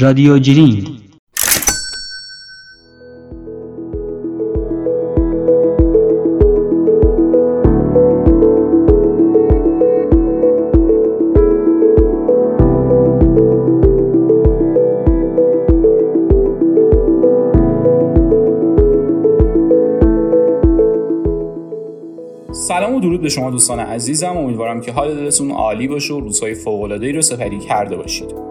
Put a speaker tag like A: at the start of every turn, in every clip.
A: رادیو جرین
B: سلام و درود به شما دوستان عزیزم. امیدوارم که حال دلتون عالی باشه و روزهای فوق‌العاده‌ای رو سپری کرده باشید.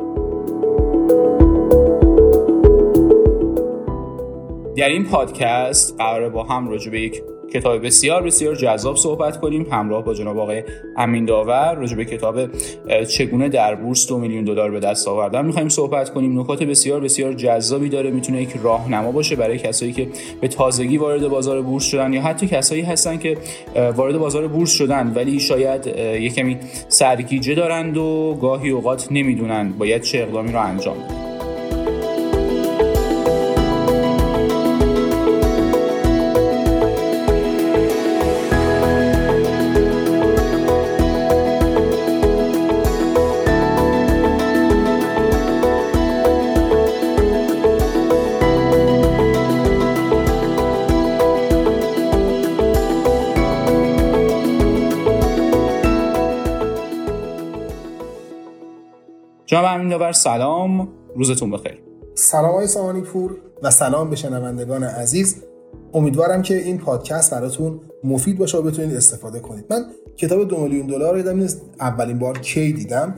B: در این پادکست قراره با هم راجع به یک کتاب بسیار بسیار جذاب صحبت کنیم. همراه با جناب آقای امین داور راجع به کتاب چگونه در بورس دو میلیون دلار به دست آوردن می‌خوایم صحبت کنیم. نکات بسیار بسیار جذابی داره. می‌تونه یک راهنما باشه برای کسایی که به تازگی وارد بازار بورس شدن یا حتی کسایی هستن که وارد بازار بورس شدن ولی شاید یک کمی سرگیجه دارند و گاهی اوقات نمی‌دونن باید چه اقدامی رو انجام بدن. امین داور سلام. روزتون بخیر.
C: سلام های سامانی پور و سلام به شنوندگان عزیز. امیدوارم که این پادکست براتون مفید باشه و بتونید استفاده کنید. من کتاب دو میلیون دلار رو نیست اولین بار کی دیدم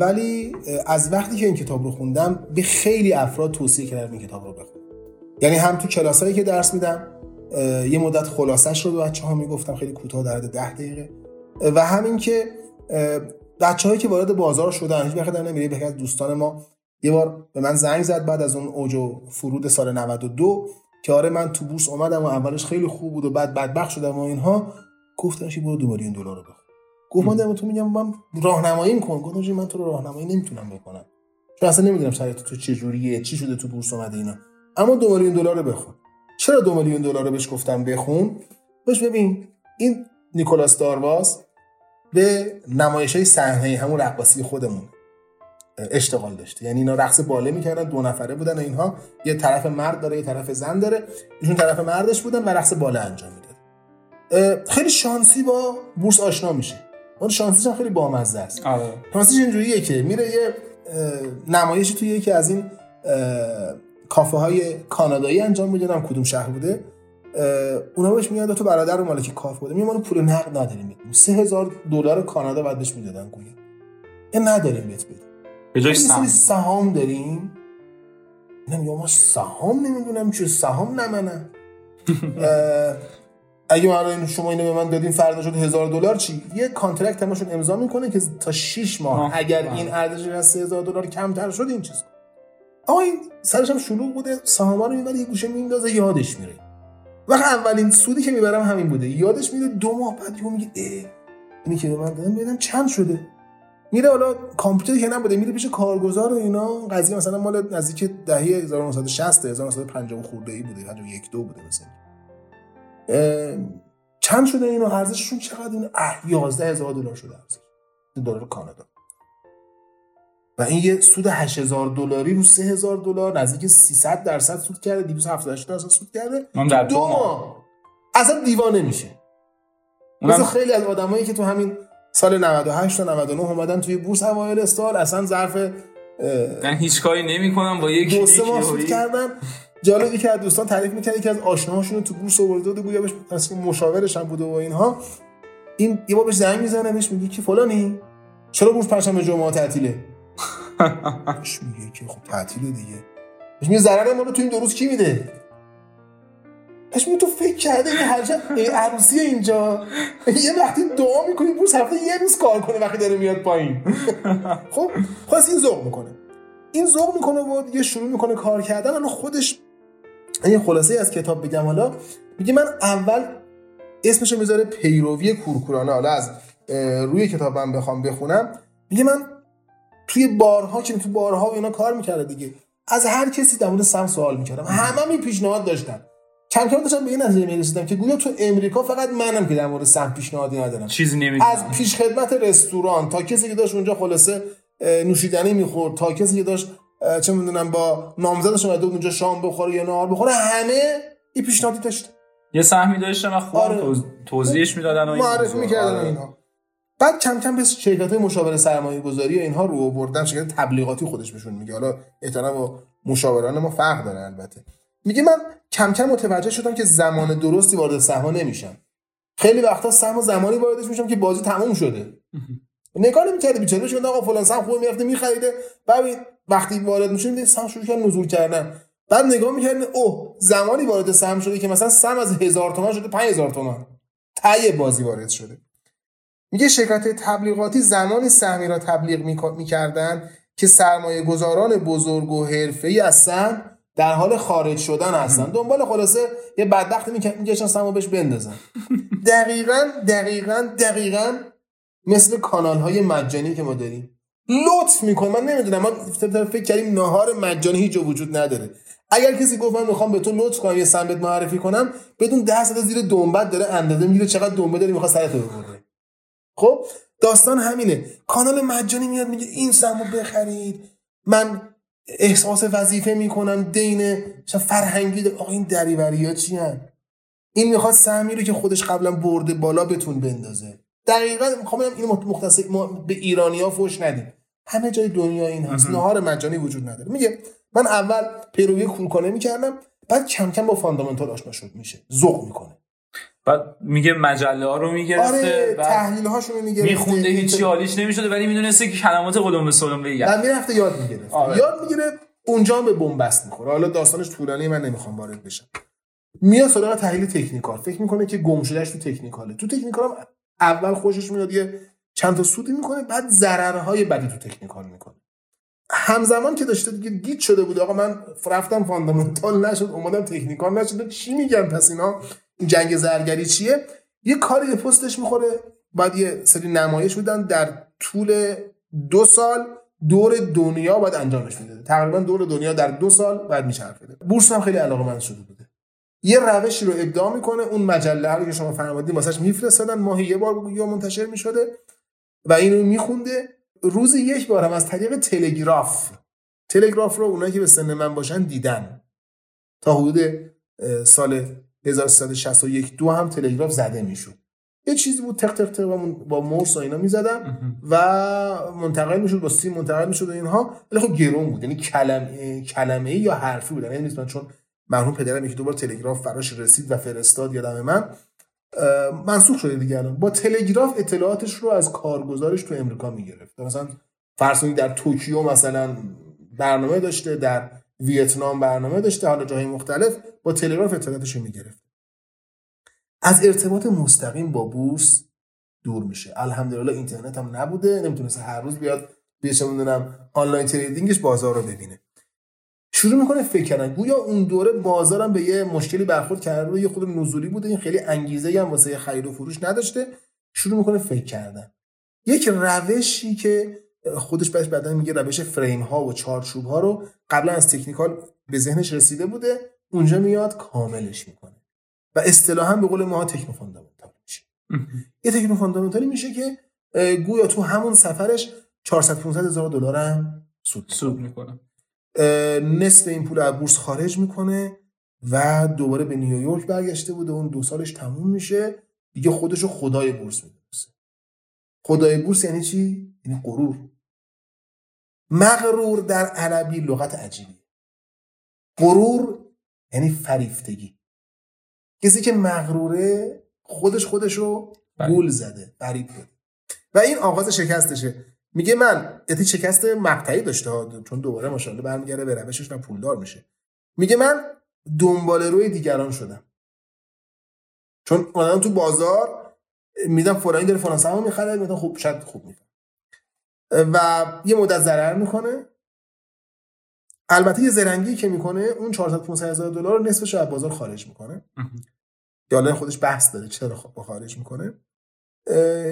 C: ولی از وقتی که این کتاب رو خوندم به خیلی افراد توصیه کردم این کتاب رو بخونم. یعنی هم تو کلاسایی که درس میدم یه مدت خلاصش رو به بچه ها می‌گفتم خیلی کوتاه در ده دقیقه. و همین که بچه‌هایی که وارد بازار شدن هیچ وقت نمیره به از دوستان ما یه بار به من زنگ زد بعد از اون اوج و فرود سال 92 که آره من تو بورس اومدم و اولش خیلی خوب بود و بعد بدبخت شدم و اینها. گفتنش برو دو میلیون دلار رو بخور گفت من تو میگم من راهنمایی کن. گفتم من تو رو راهنمایی نمی‌تونم بکنم. چون اصلا نمی‌دونم شرایط تو چه جوریه چی شده تو بورس اومده اینا. اما دو میلیون دلار رو بخون. چرا دو میلیون دلار رو بهش گفتم بخون؟ بهش ببین این نیکولاس دارواز به نمایش های صحنه همون رقاصی خودمون اشتغال داشته. یعنی اینا رقص باله می‌کردن دو نفره بودن و اینها. یه طرف مرد داره یه طرف زن داره. ایشون طرف مردش بودن و رقص باله انجام می‌داد. خیلی شانسی با بورس آشنا میشه. اون شانسیش هم خیلی بامزه است.
B: آره.
C: شانسیش اینجوریه که میره یه نمایشی توی یکی از این کافه های کانادایی انجام می‌دادم کدوم شهر بوده. اونا بهش میاد تو برادر رو مالک کاف بوده. میگه ما پول نقد نداریم بدیم 3000 دلار کانادا بعدش می‌دادن گویا. یه نداریم بهت بدیم.
B: به جای
C: سهام. سهام داریم. نمیگه ما سهام نمی‌دونم چه سهام نمنه اگه من شما اینو به من دادین فردا شد هزار دلار چی؟ یه کانترکت همشون امضا می‌کنه که تا 6 ماه
B: آه،
C: اگر. این ارزش از 3000 دلار کمتر شد این چیز آقا این سرش هم شلوغ بوده سهام رو می‌بره یه گوشه میندازه یادش میره. وقت اولین سودی که می‌برم همین بوده. یادش میره دو ماه بعد یهو میگه اه اینی که به من دادم ببینم چند شده. میره حالا کامپیوتر که نبوده میره پیش کارگزار و اینا. قضیه مثلا مال نزدیک دهه 1960 1950 خورده ای بوده 51 دو بوده مثلا. چند شده اینو؟ ارزششون چقدر اینو اه 11000 دلار شده ارزش. دلار کانادا. و این یه سود 8000 دلاری رو 3000 دلار نزدیک 300 درصد سود کرده 278 درصد سود کرده.
B: در
C: دو
B: ماه.
C: اصلا دیوانه میشه. مثل خیلی از آدمایی که تو همین سال 98 تا 99 اومدن توی بورس اوایل سال اصلا ظرف
D: من هیچ کاری نمی‌کنم با یک
C: دو سه ماه سود. کردن. جالبی که از دوستان تعریف می‌کرد یکی از آشناهاشون رو تو بورس آورده بود گویا بهش مشاورش هم بوده و اینها. این یه بار بهش زنگ می‌زنه بهش میگه که فلانی چرا بورس پنجشنبه جمعه تعطیله؟ بهش میگه که خب تعطیله دیگه. بهش میگه ضرر ما رو تو این دو روز کی میده؟ بهش میگه تو فکر کرده این هر این عروسی اینجا. یه وقتی دعا می‌کنی بورس هفته یه روز کار کنه وقتی داره میاد پایین. خب خواست این ذوق می‌کنه. این ذوق می‌کنه و دیگه شروع می‌کنه کار کردن. الان خودش یه خلاصه از کتاب بگم. حالا میگه من اول اسمشو می‌ذاره پیروی کورکورانه. حالا از روی کتابم بخوام بخونم. میگه من توی بارها که تو بارها و اینا کار می‌کرده دیگه. از هر کسی در مورد سم سوال می‌کردم. همه می پیشنهاد داشتن. کم کم داشتم به این نتیجه می‌رسیدم که گویا تو امریکا فقط منم که در مورد سم پیشنهادی ندارم.
D: چیزی نمی‌دونم.
C: از پیش خدمت رستوران تا کسی که داشت اونجا خلاصه نوشیدنی می‌خورد تا کسی که داشت چه می‌دونم با نامزدش اومده اونجا شام بخوره یا نهار بخوره همه این پیشنهادی داشت
B: یه سهمی داشتن و خوب آره. توضیحش می‌دادن و
C: معرفی می‌کردن آره. اینا بعد کم کم به شرکت مشاور سرمایه گذاری و اینها رو بردن شرکت تبلیغاتی خودش بهشون میگه. حالا احترام و مشاوران ما فرق داره البته. میگه من کم کم متوجه شدم که زمان درستی وارد سهم نمیشم. خیلی وقتا سهم زمانی واردش میشم که بازی تموم شده. نگاه نمی‌کرده بیچاره شده آقا فلان سهم خوبه می‌رفته میخریده. ببین وقتی وارد میشه میده سهم شروع کردن نزول کردن. بعد نگاه می‌کردن اوه زمانی وارد سهم شده که مثلا سهم از هزار تومن شده 5000 تومن تای بازی وارد شده. میگه شرکت تبلیغاتی زمانی سهمی را تبلیغ می‌کردن که سرمایه گذاران بزرگ و حرفه‌ای سهم در حال خارج شدن هستن. دنبال خلاصه یه بدبختی میگشتن سمو بهش بندازن. دقیقا دقیقا دقیقا مثل کانال های مجانی که ما داریم. لطف می‌کنه من نمی‌دونم. ما فکر کردیم نهار مجانی هیچ وجود نداره. اگر کسی گفت من می‌خوام به تو لطف کنم یه سنبت معرفی کنم بدون ده ساعت زیر دنبت داره اندازه می‌گیره چقدر دنبه داری می‌خواد سرت ببره. خب داستان همینه. کانال مجانی میاد میگه این سمو بخرید. من احساس وظیفه می‌کنم دین فرهنگی آقا این دریوری ها چی هن؟ این می‌خواد سهمی رو که خودش قبلا برده بالا بتون بندازه. دقیقا می‌خوام این مختص ما به ایرانی ها فوش ندیم. همه جای دنیا این هست. نهار مجانی وجود نداره. میگه من اول پیروی کورکانه می‌کردم بعد کم کم با فاندامنتال آشنا شد میشه. ذوق می‌کنه.
B: بعد میگه مجله ها رو می‌گرفته
C: آره تحلیل هاشون رو می‌گرفته.
B: میخونده هیچی حالیش نمی‌شده ولی می‌دونسته که کلمات قلم به سلم بگه
C: بعد می‌رفته یاد می‌گرفت آره. یاد می‌گیره اونجا به بنبست می‌خوره. حالا داستانش طولانی من نمی‌خوام وارد بشم. میاد سراغ تحلیل تکنیکال. فکر می‌کنه که گم‌شده‌ش تو تکنیکاله. تو تکنیکال هم اول خوشش میاد یه چند تا سودی می‌کنه بعد ضررهای بدی تو تکنیکال می‌کنه. همزمان که داشته دیگه گیج شده بود. آقا من رفتم فاندامنتال نشد اومدم تکنیکال نشد. چی میگن پس اینا؟ جنگ زرگری چیه؟ یه کاری به پستش می‌خوره. بعد یه سری نمایش بودن در طول دو سال دور دنیا باید انجامش میده تقریبا دور دنیا در دو سال بعد میچرخیده بورس هم خیلی علاقه من شده بوده. یه روشی رو ابداع می‌کنه. اون مجله رو که شما فرمودید واسش میفرستادن. ماهی یه بار یا منتشر می‌شده و اینو میخونده. روزی یک بار هم از طریق تلگراف. تلگراف رو اونایی که به سن من باشن دیدن. تا حدود سال 1361 دو هم تلگراف زده می‌شد. یه چیزی بود تق تق تق با مورس و اینا می‌زدن و منتقل می‌شد با سیم منتقل می‌شد و اینها. ولی خب گرون بود یعنی کلمه کلمه یا حرفی بود. یعنی من چون مرحوم پدرم یکی دوبار تلگراف فراش رسید و فرستاد یادم من. منسوخ شده دیگه الان. با تلگراف اطلاعاتش رو از کارگزارش تو امریکا می‌گرفت. مثلا فرسونی در توکیو مثلا برنامه داشته در ویتنام برنامه داشته حالا جاهای مختلف با تلگراف اطلاعاتش رو می‌گرفت از ارتباط مستقیم با بورس دور میشه. الحمدلله اینترنت هم نبوده نمی‌تونست هر روز بیاد چه می‌دونم آنلاین تریدینگش بازار رو ببینه. شروع می‌کنه فکر کردن. گویا اون دوره بازارم به یه مشکلی برخورد کرده یه رکود نزولی بوده این خیلی انگیزه هم واسه خرید و فروش نداشته. شروع می‌کنه فکر کردن. یک روشی که خودش بهش بعدا میگه روش فریم ها و چارچوب ها رو قبلا از تکنیکال به ذهنش رسیده بوده اونجا میاد کاملش می‌کنه. و اصطلاحا به قول ما تکنو فاندامنتال میشه. یه تکنو فاندامنتالی میشه که گویا تو همون سفرش 400 500 هزار دلار هم سود
B: سود می‌کنه.
C: نصف این پول از بورس خارج می‌کنه و دوباره به نیویورک برگشته بوده. اون دو سالش تموم میشه. دیگه خودشو خدای بورس می‌دونسته. خدای بورس یعنی چی؟ یعنی غرور. مغرور در عربی لغت عجیبی غرور یعنی فریفتگی. کسی که مغروره خودش خودشو گول زده فریب بده و این آغاز شکستشه. میگه من یعنی شکست مقطعی داشته چون دوباره ماشاءالله برمیگرده به روشش و پولدار میشه. میگه من دنبال روی دیگران شدم. چون آدم تو بازار میدم فلانی داره فلان سهمو می‌خره میدم خوب شاید خوب میفهم و یه مدت ضرر می‌کنه. البته یه زرنگی که می‌کنه اون 400 500 هزار دلار رو نصفش از بازار خارج می‌کنه. یا خودش بحث داره چرا خارج می‌کنه؟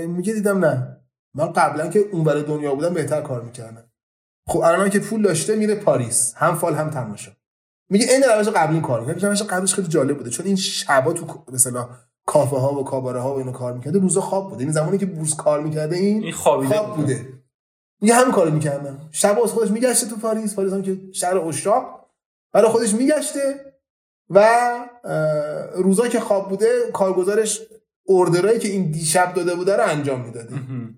C: میگه دیدم نه. من قبلا که اون برای دنیا بودم بهتر کار می‌کردم. خب الان که پول داشته میره پاریس. هم فال هم تماشا. میگه این روش قبلی کار می‌کنه روش قبلش خیلی جالب بوده. چون این شبا تو مثلا کافه ها و کاباره ها و اینو کار می‌کرده روزا خواب بوده. این زمانی که بورس کار می‌کرده این,
B: این
C: خواب بوده. میگه همین کارو می‌کردم شب از خودش میگشته تو پاریس پاریس هم که شهر اشراق برای خودش میگشته و روزا که خواب بوده کارگزارش اوردرایی که این دیشب داده بوده رو انجام می‌داده.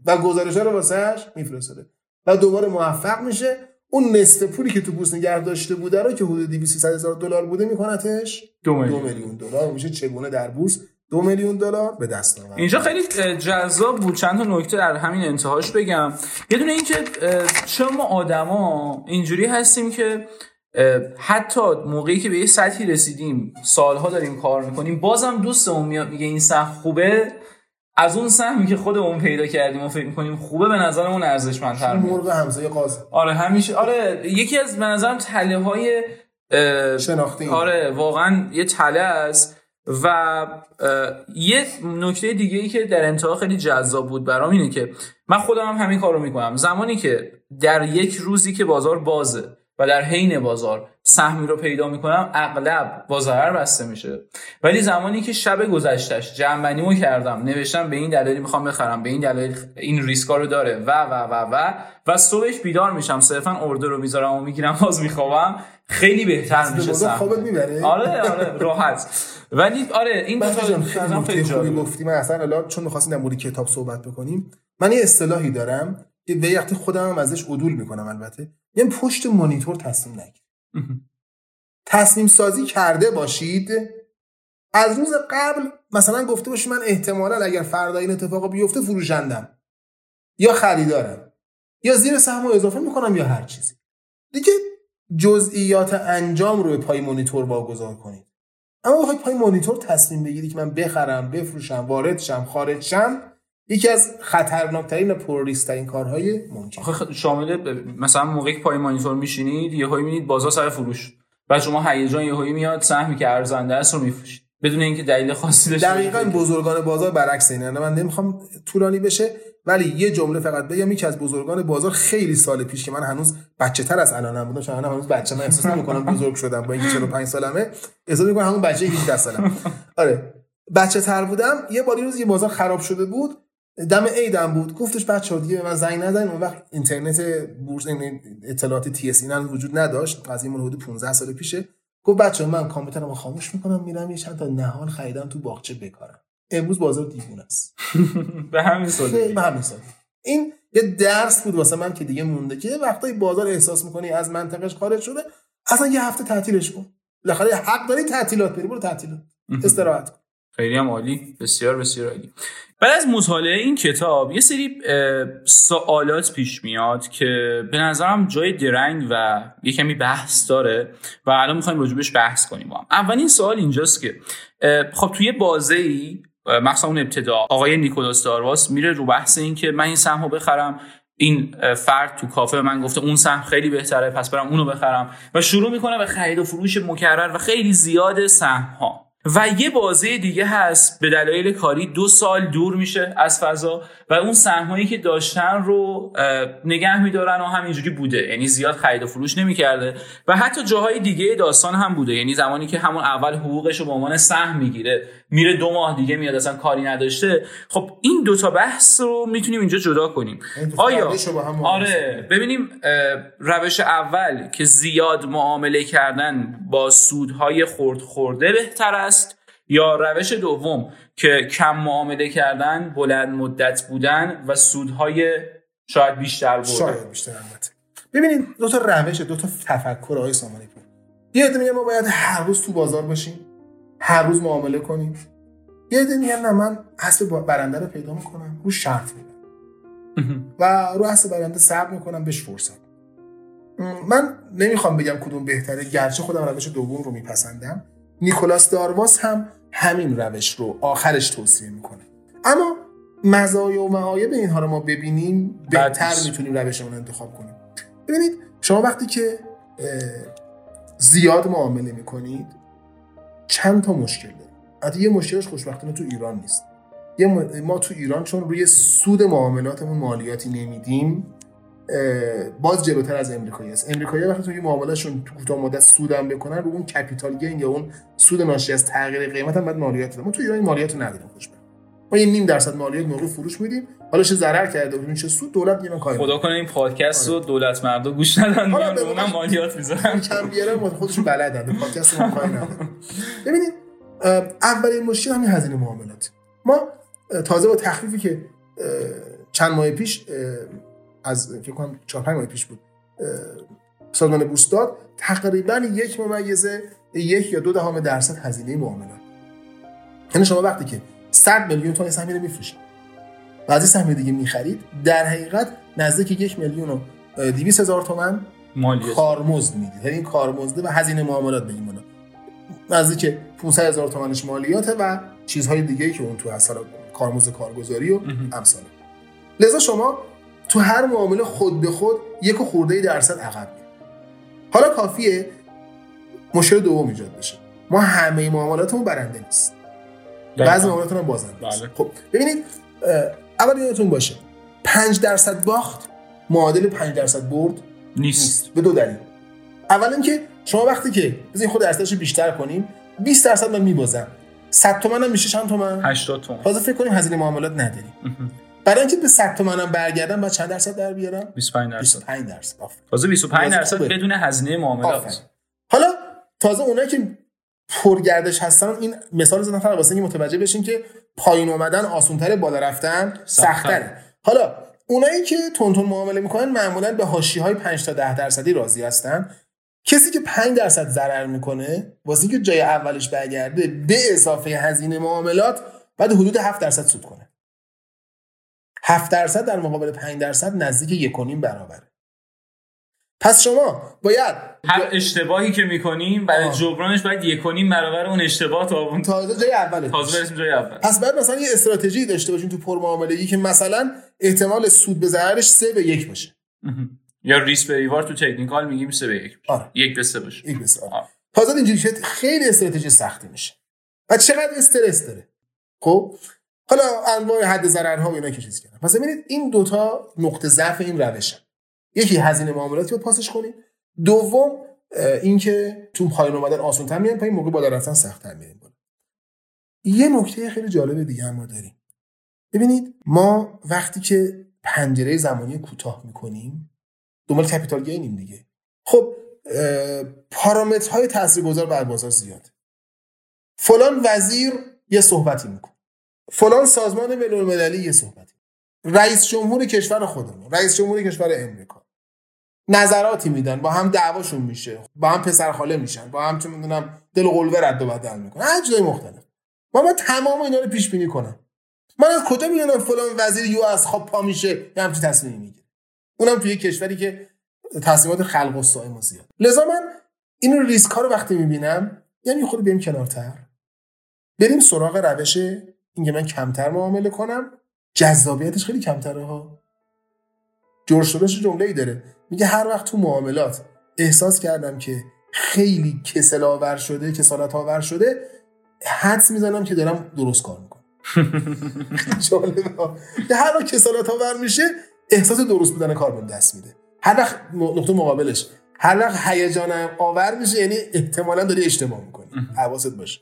C: و گزارش رو واسهش میفرستاده. و دوباره موفق میشه. اون نصف پولی که تو بورس نگه داشته بوده رو که حدود 200 هزار دلار بوده میکنتش
B: دو
C: میلیون دلار. میشه چگونه در بورس دو میلیون دلار به دست آورد.
B: اینجا خیلی جذاب بود. چند تا نکته در همین انتهاش بگم. یه دونه اینکه چرا ما آدما اینجوری هستیم که حتی موقعی که به یه سطحی رسیدیم سالها داریم کار می‌کنیم بازم دوستمون میاد میگه این سهم خوبه. از اون سهمی که خودمون پیدا کردیم و فکر می‌کنیم خوبه به نظرمون ارزشمندتر
C: مرغ همسایه قاز
B: آره همیشه آره یکی از به نظرم تله های
C: شناختی
B: آره واقعا یه تله است. و یه نکته دیگه ای که در انتها خیلی جذاب بود برام اینه که من خودم هم همین کار رو می‌کنم. زمانی که در یک روزی که بازار بازه و در حین بازار سهمی رو پیدا می‌کنم اغلب با ضرر بسته میشه. ولی زمانی که شب گذشتش جمعنیمو کردم نوشتم به این دلیلی می‌خوام بخرم به این دلیل این ریسکا رو داره و و و و و صبحش بیدار میشم صرفا اوردر رو می‌ذارم و می‌گیرم باز میخوابم خیلی بهتر میشه
C: خوابت می‌بره؟
B: آره آره راحت. ولی آره این دو
C: تا خیلی خوبی گفتی. من اصلا الان چون می‌خواستیم در مورد کتاب صحبت بکنیم من یه اصطلاحی دارم که وقتی خودم هم ازش عدول می‌کنم البته. یه پشت مانیتور تصمیم نگیر تصمیم سازی کرده باشید. از روز قبل مثلا گفته باشید من احتمالا اگر فردا این اتفاق بیفته فروشندم. یا خریدارم. یا زیر سهم اضافه می‌کنم یا هر چیزی. دیگه جزئیات انجام رو به پای مانیتور واگذار کنید. اما بخواید پای مانیتور تصمیم بگیرید که من بخرم بفروشم وارد شم خارج شم یکی از خطرناکترین و پروریسترین کارهای ممکن.
B: آخه شامل مثلا موقعی که پای مانیتور میشینید یهو می‌بینید بازار سر فروش. بعد شما هیجان یهو میاد سهمی که ارزنده است رو میفروشید. بدون اینکه دلیل خاصی داشته
C: دقیقاً بزرگان بازار برعکس اینه. من نمی‌خوام طولانی بشه ولی یه جمله فقط بگم یکی از بزرگان بازار خیلی سال پیش که من هنوز بچه تر از الانم بودم چون هنوز بچه من احساس نمی‌کنم بزرگ شدم با اینکه 45 سالمه. احساس می‌کنم همون بچه 18 سالم آره. بچه تر بودم یه باری روز یه بازار خراب شده بود. دم عیدم بود. گفتش بچه دیگه به من زنگ نزنین. اون وقت اینترنت بورس یعنی اطلاعات تی اس این وجود نداشت. قضیه من حدود 15 سال پیشه. گفت بچه من کامپیوترمو خاموش می‌کنم میرم یه چند تا نهال خریدم تو باغچه بکارم. امروز بازار دیوونه است.
B: به همین سال
C: به همین سال این یه درس بود واسه من که دیگه مونده که وقتی بازار احساس می‌کنی از منطقش خارج شده. اصلا یه هفته تعطیلش کن. بالاخره حق داری تعطیلات بری برو تعطیلات. استراحت کن.
B: خیلی هم عالی. بسیار بسیار عالی. بعد از مطالعه این کتاب یه سری سوالات پیش میاد که به نظرم جای درنگ و یه کمی بحث داره و الان می‌خوایم راجبش بحث کنیم با هم. اولین سوال اینجاست که خب توی بازه ای مخصوصا اون ابتدا آقای نیکولاس دارواس میره رو بحث این که من این سهم بخرم این فرد تو کافه من گفته اون سهم خیلی بهتره پس برم اونو بخرم. و شروع می‌کنه به خرید و فروش مکرر و خیلی زیاد سهم ها و یه بازه دیگه هست به دلایل کاری دو سال دور میشه از فضا و اون سهمایی که داشتن رو نگه میدارن و همینجوری بوده. یعنی زیاد خرید و فروش نمی‌کرده. و حتی جاهای دیگه داستان هم بوده. یعنی زمانی که همون اول حقوقش رو به عنوان سهم می‌گیره. میره دو ماه دیگه میاد اصلا کاری نداشته. خب این دوتا بحث رو می‌تونیم اینجا جدا کنیم. آیا؟ آره. ببینیم روش اول که زیاد معامله کردن با سودهای خورد خورده بهتر است یا روش دوم که کم معامله کردن بلند مدت بودن و سودهای شاید بیشتر بودن
C: شاید بیشتر البته. ببینید دو تا روش دو تا تفکر آقای سامانی پور یه ما باید هر روز تو بازار باشیم. هر روز معامله کنیم یه عده میگن نه من حسب برنده رو پیدا می‌کنم رو شرط میدم. و رو حسب برنده صبر می‌کنم بهش فرصت. من نمی‌خوام بگم کدوم بهتره گرچه خودم روش دوم رو میپسندم. نیکولاس دارواس هم همین روش رو آخرش توصیه می‌کنه. اما مزایا و معایب اینها رو ما ببینیم بهتر می‌تونیم روشمون انتخاب کنیم. ببینید شما وقتی که زیاد معامله می‌کنید چند تا مشکل داره. حتی یه مشکلش خوشبختانه تو ایران نیست. یه ما تو ایران چون روی سود معاملاتمون مالیاتی نمیدیم باز جلوتر از امریکایی است امریکایی وقتی توی معاملهشون تو کوتاه مدت سودم بکنن رو اون کپیتال گین یا اون سود ناشی از تغییر قیمت هم بعد مالیات ما تو ایران مالیات نداریم خوشبخت. ما یه نیم درصد مالیات موقع فروش میدیم. حالا چه ضرر کرده و چه سود دولت میگه کاری
D: خدا کنه این پادکست رو دولت مردا گوش ندن میان به اونم مالیات می‌ذارن.
C: کم بیاره خودشون بلدن. پادکست ما کاری نداره. ببینید اولین مشکل همین هزینه معاملات. ما تازه با تخفیفی که چند ماه پیش از فکر کنم 4 5 ماه پیش بود سازمان بورس داد تقریبا یک ممیزه یک یا دو دهم درصد هزینه معاملات. یعنی شما وقتی که 100 میلیون تومان سهمیه رو میفروشید. و از سهمیه دیگه می‌خرید. در حقیقت نزدیک یک میلیون و 200 هزار تومان
D: مالیات
C: کارمزد می‌دید. یعنی این کارمزد و هزینه معاملات بگیم اون نزدیک 500 هزار تومانش مالیاته و چیزهای دیگه که اون تو اثر کارمزد کارگزاری و امثال لذا شما تو هر معامله خود به خود یک خورده درصد عقب حالا کافیه مشکل دوم ایجاد بشه. ما همه معاملاتمون برنده نیست. بعضی معاملاتمون هم بازنده بله. خب ببینید اول یادتون باشه. 5 درصد باخت معادل 5 درصد برد
D: نیست. نیست.
C: به دو دلیل. اول اینکه شما وقتی که بزنین خود درصدش بیشتر کنیم 20 درصد من میبازم. 100 تومن هم میشه چند تومن؟
D: 80 تومن.
C: تازه فکر کنیم هزینه معاملات نداریم. برای اینکه به 100 تومن هم برگردم بعد چند درصد در بیارم؟
D: 25 درصد.
C: 25 درصد.
D: تازه 25 درصد بدون هزینه معاملات.
C: حالا تازه اونایی که پرگردش هستن. این مثال زدن فقط واسه اینکه متوجه بشین که پایین اومدن آسان‌تره بالا رفتن سخت‌تره. حالا اونایی که تونتون معامله می‌کنن معمولا به حاشیه های 5 تا 10 درصدی راضی هستن. کسی که 5 درصد ضرر می‌کنه واسه اینکه جای اولش برگرده به اضافه هزینه معاملات بعد حدود 7 درصد سود کنه. 7 درصد در مقابل 5 درصد نزدیک 1.5 برابره. پس شما باید
D: هر اشتباهی که می‌کنیم برای جبرانش باید یک کنیم برابر اون اشتباه تا اون
C: تازه جای اوله.
D: تازه برسیم جای اول
C: پس بعد مثلا یه استراتژی داشته باشیم تو پرمعاملگی که مثلا احتمال سود به ضررش 3 به 1 باشه.
D: یا ریس به ریوار تو تکنیکال میگیم 3 به 1
C: آره.
D: یک به 3 باشه.
C: یک به 3 آره. تازه اینجوری شد خیلی استراتژی سختی میشه. و چقدر استرس داره. خب؟ حالا انواع حد ضررها و اینا که چیز کردن. پس ببینید این دوتا نقطه ضعف این روشه یکی هزینه معاملاتی رو پاسش کنیم. دوم اینکه تو پایین اومدن آسان تر میان پایین موقع بالا رفتن سخت تر میریم بالا. یه نکته خیلی جالب دیگه هم ما داریم. ببینید ما وقتی که پنجره زمانی کوتاه می‌کنیم دنبال کپیتال گینیم دیگه. خب پارامترهای تاثیرگذار بر بازار زیاد. فلان وزیر یه صحبتی می‌کنه. فلان سازمان بین‌المللی یه صحبتی. رئیس جمهور کشور خودمون رئیس جمهور کشور امریکا. نظراتی میدن با هم دعواشون میشه با هم پسر خاله میشن با هم چه می‌دونم دل و قلبه رد و بدل می‌کنن. هر جای مختلف. ما ما تمام اینا رو پیش بینی کنم من از کجا می‌دونم فلان وزیر یو از خواب پا میشه یه همچین تصمیمی می‌گیره. اونم توی کشوری که تصمیمات خلق و سائم زیاد. لذا من این ریسک ها رو وقتی می‌بینم یعنی خود بیام کنارتر. بریم سراغ روش اینکه من کمتر معامله کنم. جذابیتش خیلی کمتره ها. جورج جمله ای داره. میگه هر وقت تو معاملات احساس کردم که خیلی کسل آور شده کسالت آور شده حدس می‌زنم که دارم درست کار می‌کنم. جالبه. هر وقت کسالت آور میشه احساس درست بودن کار دست میده. هر وقت نقطه مقابلش. هر وقت هیجان آور میشه یعنی احتمالا داری اشتباه می‌کنی. حواست باشه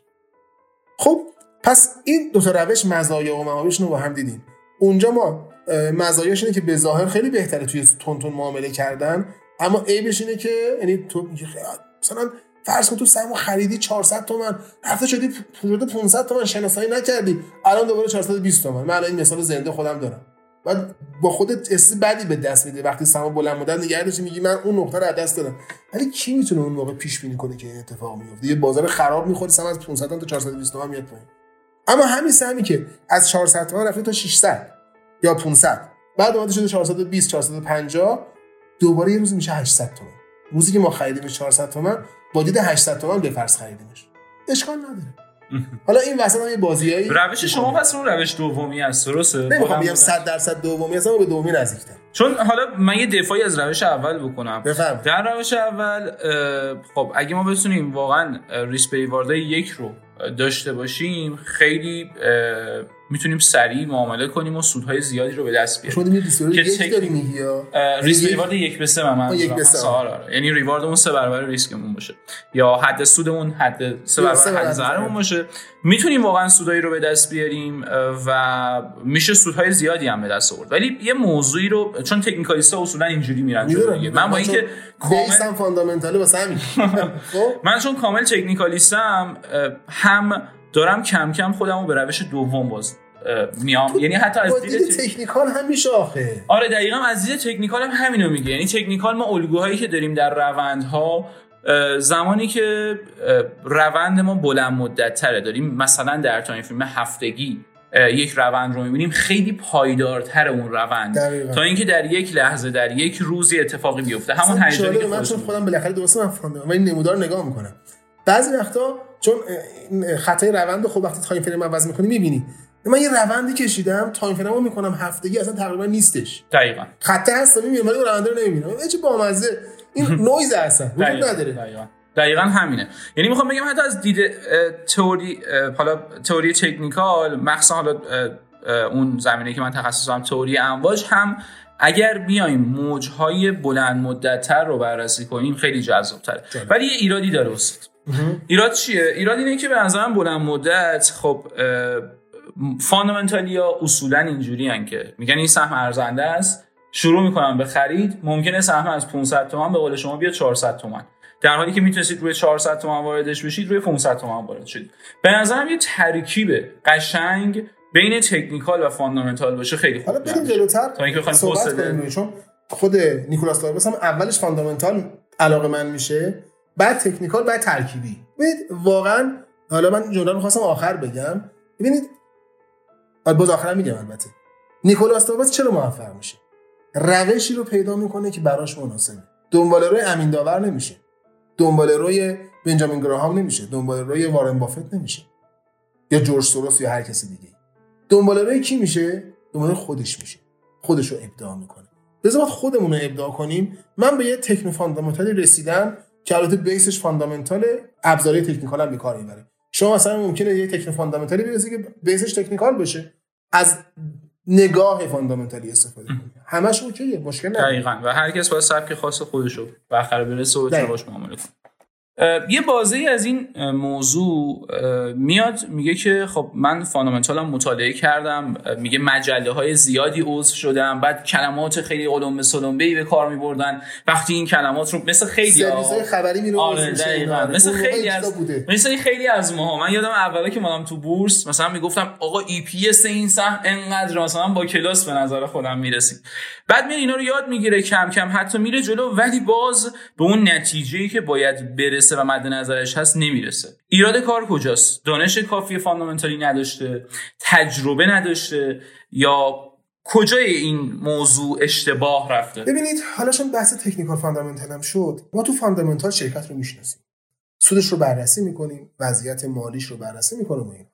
C: خب پس این دو تا روش مزایا و معایبش رو با هم دیدیم. اونجا ما مزایاش اینه که به ظاهر خیلی بهتره توی تون معامله کردن اما عیبش اینه که یعنی تو مثلا فرض کن تو سهمو خریدی 400 تومن رفته شدی حدود 500 تومن شناسایی نکردی الان دوباره 420 تومن. من الان این مثال زنده خودم دارم. بعد با خودت اس بدی به دست میده وقتی سهام بلند مدت نگردش میگی من اون نقطه رو از دست دادم. ولی کی می‌تونه اون موقع پیش بینی کنه که این اتفاق میفته؟ یه بازار خراب می‌خوری سهم از 500 تا 420 تومن میاد پایین. اما همین سهمی که از 400 تومن رفته تا 600 یا 500 بعد اومده شده 420 450 دوباره یه روز میشه 800 تومن. روزی که ما خریدیم 400 تومن با دید 800 تومن به فرض خریدیمش. اشکال نداره. حالا این وسط هم یه بازیایی
D: روش شما پس اون روش دومی است درسته؟
C: نمی‌خوام بگم 100 درصد دومی هستم به دومی نزدیکتر.
D: چون حالا من یه دفاعی از روش اول بکنم.
C: بفهم.
D: در روش اول خب اگه ما بتونیم واقعا ریس پیوارده یک رو
B: داشته باشیم خیلی می‌تونیم سریع معامله کنیم و سودهای زیادی رو به دست بیاریم.
C: شما ریسک یک داری میگی یا
B: ریوارد یک به سه من
C: یک به سه.
B: آره، آره. یعنی ریواردمون سه برابر ریسکمون باشه. یا حد سودمون حد سه برابر حد ضررمون باشه. می‌تونیم واقعا سودایی رو به دست بیاریم و میشه سودهای زیادی هم به دست آورد. ولی یه موضوعی رو چون تکنیکالیستا اصولا اینجوری میرن دیگه. من با اینکه
C: کامل fundamental واسه همین.
B: خب؟ من چون کامل technicalist م هم دارم کم کم خودمو به روش دوم باز میام. یعنی حتی از
C: دید technical هم میشه آخه.
B: آره دقیقا از دید technical هم همینو میگه. یعنی technical ما الگوهایی که داریم در روندها زمانی که روند ما بلند مدت تره. داریم مثلا در time frame هفتگی یک روند رو می‌بینیم خیلی پایدارتر اون روند. دقیقا. تا اینکه در یک لحظه در یک روزی اتفاقی بیفته. همون هیجانی که
C: من خودم بالاخره درست من من این نمودار نگاه می‌کنم. بعضی وقتا چون خطای روند خب وقتی time frame عوض می‌کنی می‌بینی. من یه روندی کشیدم time frame رو می‌کنم هفتگی اصلا تقریبا نیستش.
B: دقیقاً.
C: خطه هست می‌بینم ولی روند رو نمی‌بینم. چه بامزه. این نویز اصلا وجود نداره.
B: دقیقاً. دقیقا همینه. یعنی می‌خوام بگم حتی از دید تئوری حالا تئوری technical مخصوصا حالا اون زمینه که من تخصصم تئوری امواج هم اگر بیایم موجهای بلند مدتتر رو بررسی کنیم خیلی جذاب تره ولی یه ایرادی داره است ایراد چیه؟ ایراد اینه که به نظرم بلند مدت خب فاندامنتالی ها اصولا اینجوری که میگن این سهم ارزنده است. شروع می‌کنن به خرید. ممکنه سهم از 500 تومن به قول شما بیاد 400 تومن در حالی که می‌تونستید روی 400 تومن واردش بشید روی 500 تومن وارد شید به نظرم یه ترکیب قشنگ بین technical و fundamental باشه خیلی خوب
C: حالا بریم جلوتر.
B: تا اینکه بخوایم
C: چون خود نیکولاس دارواس هم اولش fundamental علاقه‌مند میشه. بعد technical بعد ترکیبی. ببینید واقعا حالا من جمله رو خواستم آخر بگم. ببینید باز آخر میگم البته. نیکولاس دارواس چرا موفق میشه؟ روشی رو پیدا می‌کنه که براش مناسبه. دنباله روی امین داور نمیشه. دنباله روی بنجامین گراهام نمیشه. دنباله روی وارن بافت نمیشه. یا جورج سوروس یا هر کسی دیگه. دنباله روی کی میشه؟ دنبال خودش میشه. خودش رو ابداع می‌کنه. باید خودمون رو ابداع کنیم. من به یه techno fundamental ی رسیدم. که البته base ش fundamental ابزاری technical هم به کار می‌بره. شما مثلا ممکنه یه techno fundamental ی برسید که base ش technical بشه از نگاه fundamental ی استفاده کنید همش okay ه مشکل نداره.
B: دقیقاً. و هر کس باید سبک خاص خودش رو بخره برسه و باش معامله کنه. یه بازی از این موضوع میاد میگه که خب من fundamental م مطالعه کردم میگه مجله های زیادی عضو شدم بعد کلمات خیلی قلمبه سلمبه به کار میبردن. وقتی این کلمات رو مثل خیلی
C: ها خبری میره
B: آره مثل خیلی از مثل خیلی از ما من یادم اولا که می‌اومدم تو بورس مثلا می‌گفتم آقا EPS این سهم انقدر مثلا با کلاس به نظر خودم می‌رسید. بعد میره اینا رو یاد می‌گیره کم کم حتی میره جلو ولی باز به اون نتیجه‌ای که باید برسه و مد نظرش هست نمی‌رسه. ایراد کار کجاست؟ دانش کافی fundamental ی نداشته تجربه نداشته یا کجای این موضوع اشتباه رفته؟
C: ببینید حالا چون بحث technical fundamental هم شد ما تو fundamental شرکت رو می‌شناسیم. سودش رو بررسی می‌کنیم وضعیت مالیش رو بررسی می‌کنیم این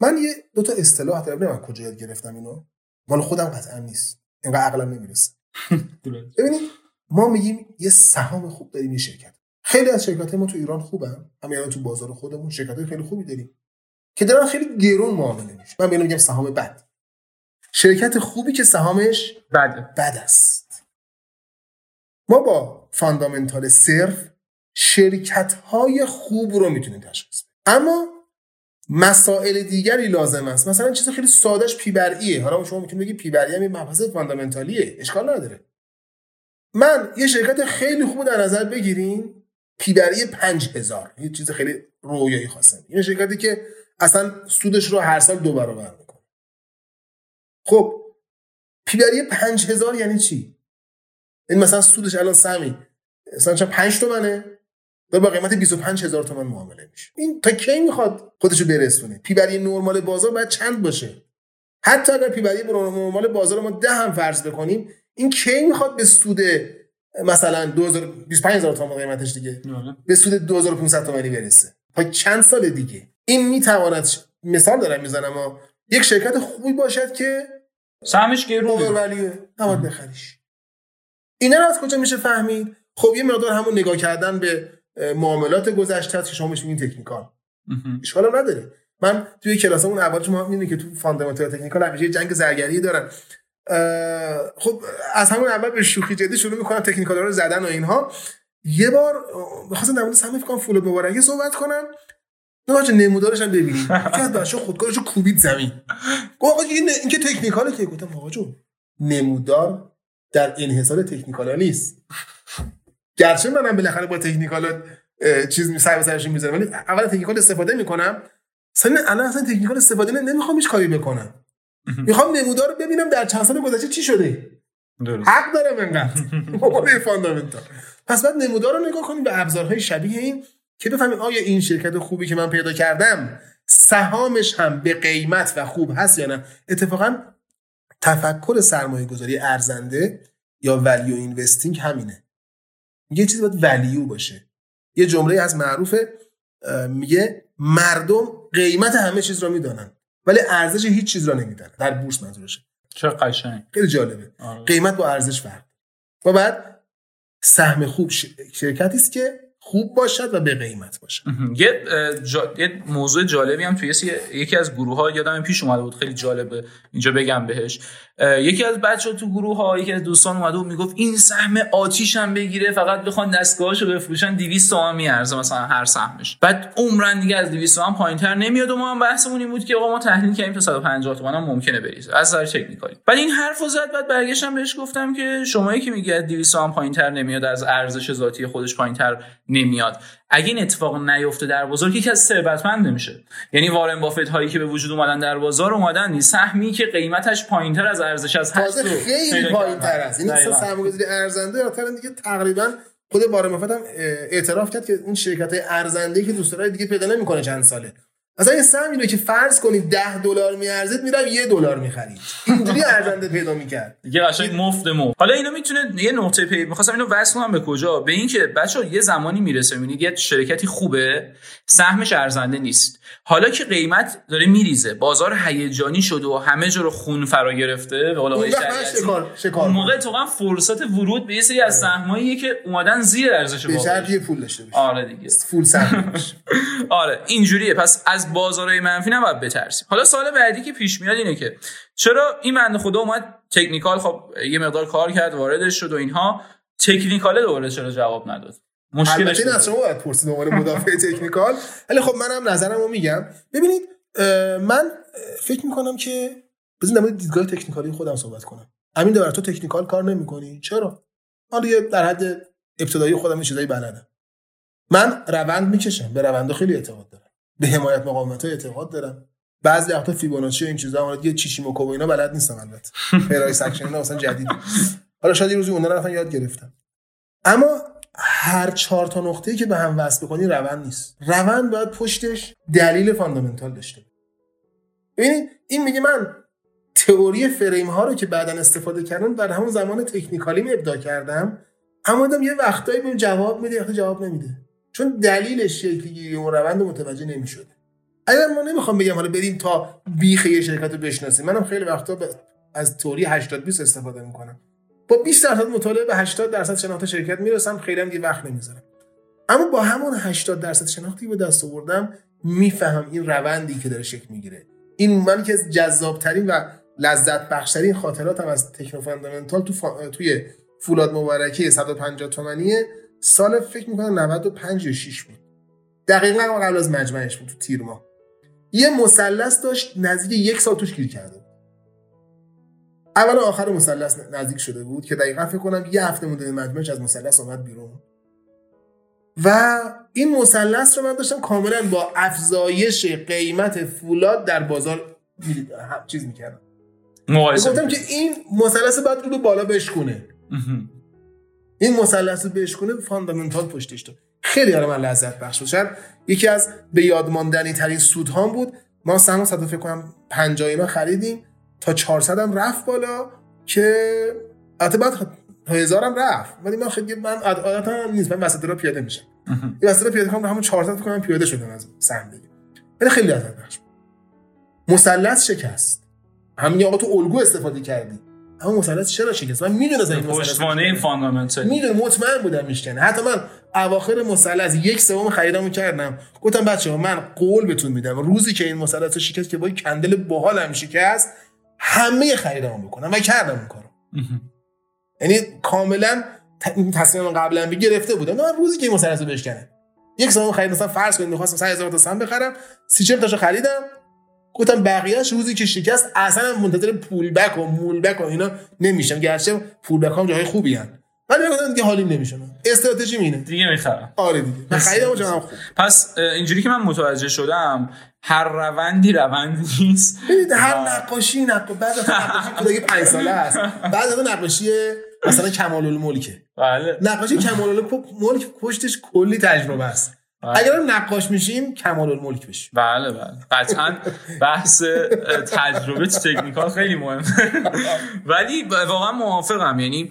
C: من یه دو تا اصطلاح دارم من کجا یاد گرفتم اینو. مال خودم قطعا نیست. اینقدر عقلم نمی‌رسه. ببینید ما میگیم یه سهام خوب داریم یه شرکت. خیلی از شرکت ما تو ایران خوبن. همین الان تو بازار خودمون شرکت خیلی خوبی داریم. که دارن خیلی گرون معامله میشه من میگم سهام بد. شرکت خوبی که سهامش
B: بد.
C: بد است. ما با فاندامنتال صرف شرکت های خوب رو می‌تونیم تشخیص اما مسائل دیگری لازم است. مثلا چیز خیلی سادهش پیبرعیه حالا شما می‌تونید بگی پیبرعی هم یه مبحث فاندامنتالیه. اشکال نداره. من یه شرکت خیلی خوب در نظر بگیریم پیبری پنج هزار. یه چیز خیلی رویایی خواستم این شرکتی که اصلا سودش رو هر سال دو برابر می‌کنه. خب پیبری پنج هزار یعنی چی؟ این مثلا سودش الان سمی مثلا چند پنج تومنه؟ و با قیمت 25 هزار تومن معامله میشه. این تا کی می‌خواد خودشو برسونه؟ پیبری نرمال بازار باید چند باشه؟ حتی اگر پیبری نرمال بازار ما ده هم فرض بکنیم این کی می‌خواد به سود مثلا 25000 تومان قیمتش دیگه. آره. به سود 2500 تومانی برسه. تا چند سال دیگه. این می‌تواند مثال دارم می‌زنم اما یک شرکت خوبی باشد که
B: سهمش گرونه
C: ولیه نباید بخریش. اینا رو از کجا میشه فهمید؟ خب یه مقدار همون نگاه کردن به معاملات گذشته که شما بهش میگین تکنیکال. اشکال نداره. من توی کلاسمون اول شما می‌بینید که تو فاندامنتال تکنیکال همیشه جنگ زرگری دارن. خب از همون اول به شوخی جدی شروع می‌کنن تکنیکال رو زدن و اینها. یه بار می‌خواستم در مورد سهم فکر کنم فولاد مبارکه صحبت کنم. نه نمودارش هم ببینید از بچه خودکارشو کوبید زمین. گفت آقا این این که تکنیکاله که گفتم. آقا جون نمودار در انحصار تکنیکالا نیست. گرچه منم بالاخره با تکنیکال چیز می سر سرش می‌ذارم ولی اول تکنیکال استفاده می‌کنم. سن الان اصلا تکنیکال استفاده نمی‌خوام هیچ کاری بکنم. می‌خوام نمودار رو ببینم در چند سال گذشته چی شده. درست. حق دارم انقدر fundamental. پس بعد نمودار رو نگاه کنیم به ابزارهای شبیه این که بفهمیم آیا این شرکت خوبی که من پیدا کردم سهامش هم به قیمت و خوب هست یا نه. اتفاقا تفکر سرمایه گذاری ارزنده یا value investing همینه. یه چیزی باید value باشه. یه جمله از معروفه میگه مردم قیمت همه چیز رو می‌دانن. ولی ارزش هیچ چیز را نمیدن در بورس منظورشه.
D: چه قشنگ؟
C: خیلی جالبه. آره. قیمت با ارزش فرق و بعد سهم خوب شرکتی است که خوب باشد و به قیمت باشد.
B: یه, جا... یه موضوع جالبی هم توی یکی از گروه ها یادم پیش اومده بود. خیلی جالبه. اینجا بگم بهش. یکی از بچه تو گروه ها یکی از دوستان اومده بود می‌گفت این سهم آتیش هم بگیره فقط بخوان دستگاهاشو بفروشن 200 تومن میارزه مثلا هر سهمش. بعد عمرن دیگه از 200 تومن پایینتر نمیاد و ما هم بحثمون این بود که آقا ما تحلیل کردیم تا 150 تومن هم ممکنه بریزه. از نظر تکنیکالی بعد این حرفو زد بعد برگشتم بهش گفتم که شما که میگه 200 تومن پایینتر نمیاد از ارزش ذاتی خودش پایینتر نمیاد. اگه این اتفاق نیفته در بازار یکی از ثروتمند نمیشه یعنی وارن بافت هایی که به وجود اومدن در بازار اومدن سهمی که قیمتش پایینتر از ارزش از
C: هست خیلی پایینتر است. این اصلا سرمایه‌گذاری ارزنده یا دیگه تقریبا خود وارن بافت هم اعتراف کرد که اون شرکت های ارزنده که دوست داره دیگه پیدا نمی‌کنه چند ساله. مثلا این سهم اینو که فرض کنید 10 دلار میارزید میرم یه دلار می‌خرید. اینجوری ارزنده پیدا می‌کرد.
B: یه قشنگ مفت مفت. حالا اینو می‌تونه یه نقطه پی می‌خواستم اینو وصل کنم به کجا؟ به اینکه بچا یه زمانی می‌رسه می‌بینید یه شرکتی خوبه سهمش ارزنده نیست. حالا که قیمت داره میریزه بازار هیجانی شده و همه جا رو خون فرا گرفته به قول آقای اون موقع تو فرصت ورود به یه سری از سهمایی که اومدن زیر ارزش
C: واقعی پول داشته
B: آره دیگه.
C: فول سهم
B: آره اینجوریه. پس از بازارهای منفی نباید بترسیم. حالا سال بعدی که پیش میاد اینه که چرا این بنده خدا اومد تکنیکال خب یه مقدار کار کرد واردش شد و اینها. تکنیکال دوباره چرا جواب نداد؟
C: مشکلش این از شما باید پرسید عنوان مدافع تکنیکال. ولی خب منم نظرم رو میگم. ببینید من فکر می‌کنم که بزن در دیدگاه تکنیکالی خودم صحبت کنم. همین داره تو تکنیکال کار نمی‌کنی؟ چرا؟ حالا در حد ابتدایی خودم چیزایی بلدم. من روند می‌کشم. به روند خیلی اعتقاد دارم. به حمایت مقاومت های اعتقاد دارم. بعضی وقتا فیبوناچی و این چیزا اون دیگه ایچیموکو و اینا بلد نیستم البته. price action اینا مثلا جدید حالا شاید یه روزی اونها رو یاد گرفتم. اما هر چهار تا نقطه‌ای که به هم وصل بکنی روند نیست. روند باید پشتش دلیل fundamental داشته ببینید این میگه من تئوری فریم ها رو که بعدا استفاده کردم در همون زمان technical ی ابداع کردم اما دم یه وقتایی به جواب میده وقتی جواب نمیده. چون دلیلش شکلی اون روند متوجه نمی‌شد اگر ما نمی‌خوام بگم حالا بریم تا بیخ یه شرکت رو بشناسیم منم خیلی وقتا از تئوری 80 20 استفاده می‌کنم. با 20 درصد مطالعه به 80 درصد شناخت شرکت می‌رسم خیلی هم وقت نمی‌ذارم. اما با همون 80 درصد شناختی به دست آوردم میفهم این روندی که داره شکل می‌گیره. این من که جذاب ترین و لذت بخشترین خاطراتم از تکنو فاندامنتال تو فا... توی فولاد مبارکه 150 تومنیه. سال فکر می‌کنم 95 یا 6 بود. دقیقا قبل از مجمعش بود تو تیر ما. یه مثلث داشت نزدیک یک سال توش گیر کرده اول آخر مثلث نزدیک شده بود که دقیقا فکر کنم یه هفته مونده مجموعش از مثلث اومد بیرون. و این مثلث رو من داشتم کاملا با افزایش قیمت فولاد در بازار چیز می‌کردم. گفتم که این مثلث باید رو بالا بشکونه. این مثلث رو بشکونه فاندامنتال پشتش داد خیلی برای من لذت بخش بود. شاید یکی از به یاد ماندنی ترین سودهام بود. ما سهم صد فکر کنم 50 اینا خریدیم تا 400 هم رفت بالا که البته بعد تا هزار هم رفت. ولی من خیلی من عادت هم نیست. من وسط رو پیاده میشم. این وسط پیاده کنم همون 400 کنم پیاده شدم از سهم دیگه ولی خیلی لذت بخش مثلث شکست. همین آقا تو الگو استفاده کردی. اما مثلث چرا شکست؟ من می‌دونستم این مثلث
B: پشتوانه فاندامنتال
C: می‌دونم مطمئن بودم میشکنه حتی من اواخر مثلث یک سوم خریدمو کردم. گفتم بچه من قول بهتون میدم. روزی که این مثلث شکست که با کندل باحال هم شکست همه خریدمو بکنم. و کردم اون کارو. یعنی کاملا این تصمیم قبلا گرفته بودم. من روزی که این مثلث بشکنه یک سوم خرید مثلا فرض کنید می‌خواستم 3000 تا سهم بخرم. 30 40 تاشو خریدم. گفتم بقیه‌اش روزی که شکست اصلا منتظر پول بک و مول بک و اینا نمیشم. گرچه پول بک هم جاهای خوبی هن. ولی گفتم دیگه حالیم نمیشه استراتژی اینه.
B: دیگه می‌خرم.
C: آره دیگه. من خریدم خوب.
B: پس اینجوری که من متوجه شدم هر روندی روند نیست.
C: ببینید هر نقاشی نقاشی بعد از نقاشی خدایی 5 ساله است بعد از نقاشی مثلا کمال الملکه
B: بله.
C: نقاشی کمال الملک پشتش کلی تجربه است. اگر نقاش میشیم کمال الملک بشیم.
B: بله بله. قطعا بحث تجربه تکنیکال خیلی مهم ولی واقعا موافقم. یعنی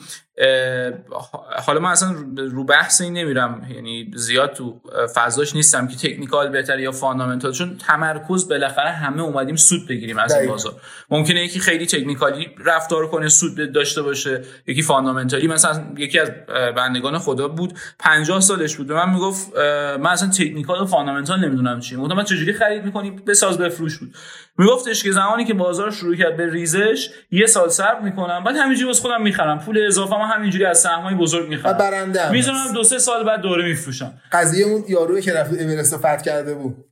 B: حالا من اصلا رو بحث این نمیرم یعنی زیاد تو فضاش نیستم که تکنیکال بهتر یا فاندامنتال چون تمرکز بالاخره همه اومدیم سود بگیریم از این بازار. ممکنه یکی خیلی technical ی رفتار کنه سود داشته باشه یکی fundamental ی. مثلا یکی از بندگان خدا بود 50 سالش بود من می‌گفت من اصلا technical و fundamental نمی‌دونم چی. گفتم من چجوری خرید می‌کنی؟ بساز بفروش. بود. میگفتش که زمانی که بازار شروع کرد به ریزش یه سال صبر می‌کنم بعد همینجوری واسه خودم می‌خرم. پول اضافه ما همینجوری از سهمای بزرگ می‌خرم.
C: برنده
B: می‌ذارم دو سه سال بعد دوره میفروشم.
C: قضیه اون یاروی که رفت اورست فتح کرده بود.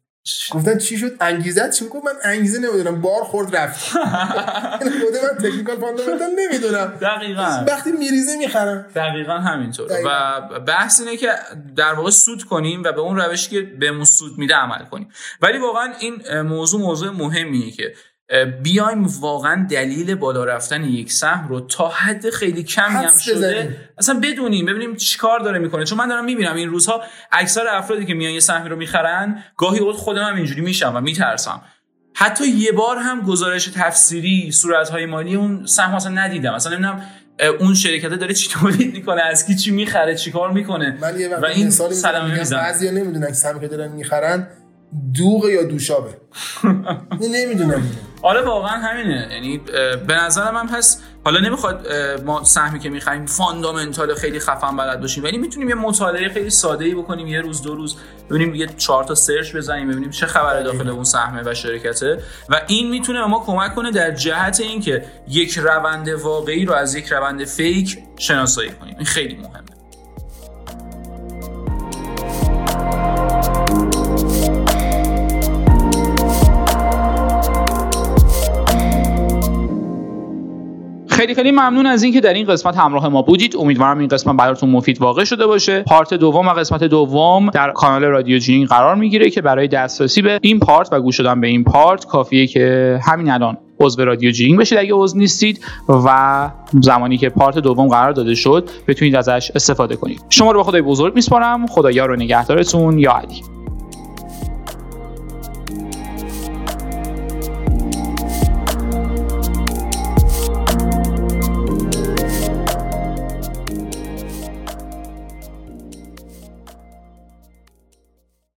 C: گفتن چی شد؟ انگیزه چی گفت من انگیزه نمی‌دونم. بار خورد رفت. خود من تکنیکال فاندامنتال نمی‌دونم.
B: دقیقاً.
C: وقتی میریزه می‌خرم.
B: دقیقاً همینطور و بحث اینه که در واقع سود کنیم و به اون روشی که بهمون سود میده عمل کنیم. ولی واقعا این موضوع موضوع مهمیه که بیایم واقعا دلیل بالا رفتن یک سهم رو تا حد خیلی کمی هم شده اصلا بدونیم ببینیم چیکار داره می‌کنه. چون من دارم می‌بینم این روزها اکثر افرادی که میان یه سهمی رو می‌خرن گاهی اوقات خودم هم اینجوری میشم و میترسم. حتی یه بار هم گزارش تفسیری صورتهای مالی اون سهم اصلا ندیدم. اصلا نمی‌دونم اون شرکت داره چی تولید می‌کنه از کی چی می‌خره چیکار می‌کنه.
C: من یه و این می‌زنم. بعضیا نمی‌دونن سهمی که دارن می‌خرن دوغ یا دوشابه؟ نمی‌دونم.
B: آره واقعا همینه. یعنی به نظرم هم هست حالا نمی‌خواد ما سهمی که می‌خوایم فاندامنتال خیلی خفن بلد باشیم ولی می‌تونیم یه مطالعه خیلی ساده ای بکنیم یه روز دو روز ببینیم یه چهار تا search بزنیم ببینیم چه خبره داخل اون سهمه و شرکته. و این می‌تونه ما کمک کنه در جهت اینکه یک روند واقعی رو از یک روند fake شناسایی کنیم. این خیلی مهمه. خیلی خیلی ممنون از اینکه در این قسمت همراه ما بودید. امیدوارم این قسمت براتون مفید واقع شده باشه. part دوم و قسمت دوم در کانال رادیو جیرینگ قرار می‌گیره که برای دسترسی به این part و گوش دادن به این part کافیه که همین الان عضو رادیو جیرینگ بشید اگه عضو نیستید و زمانی که پارت دوم قرار داده شد بتونید ازش استفاده کنید. شما رو به خدای بزرگ میسپارم. خدایا رو نگهدارتون. یا علی.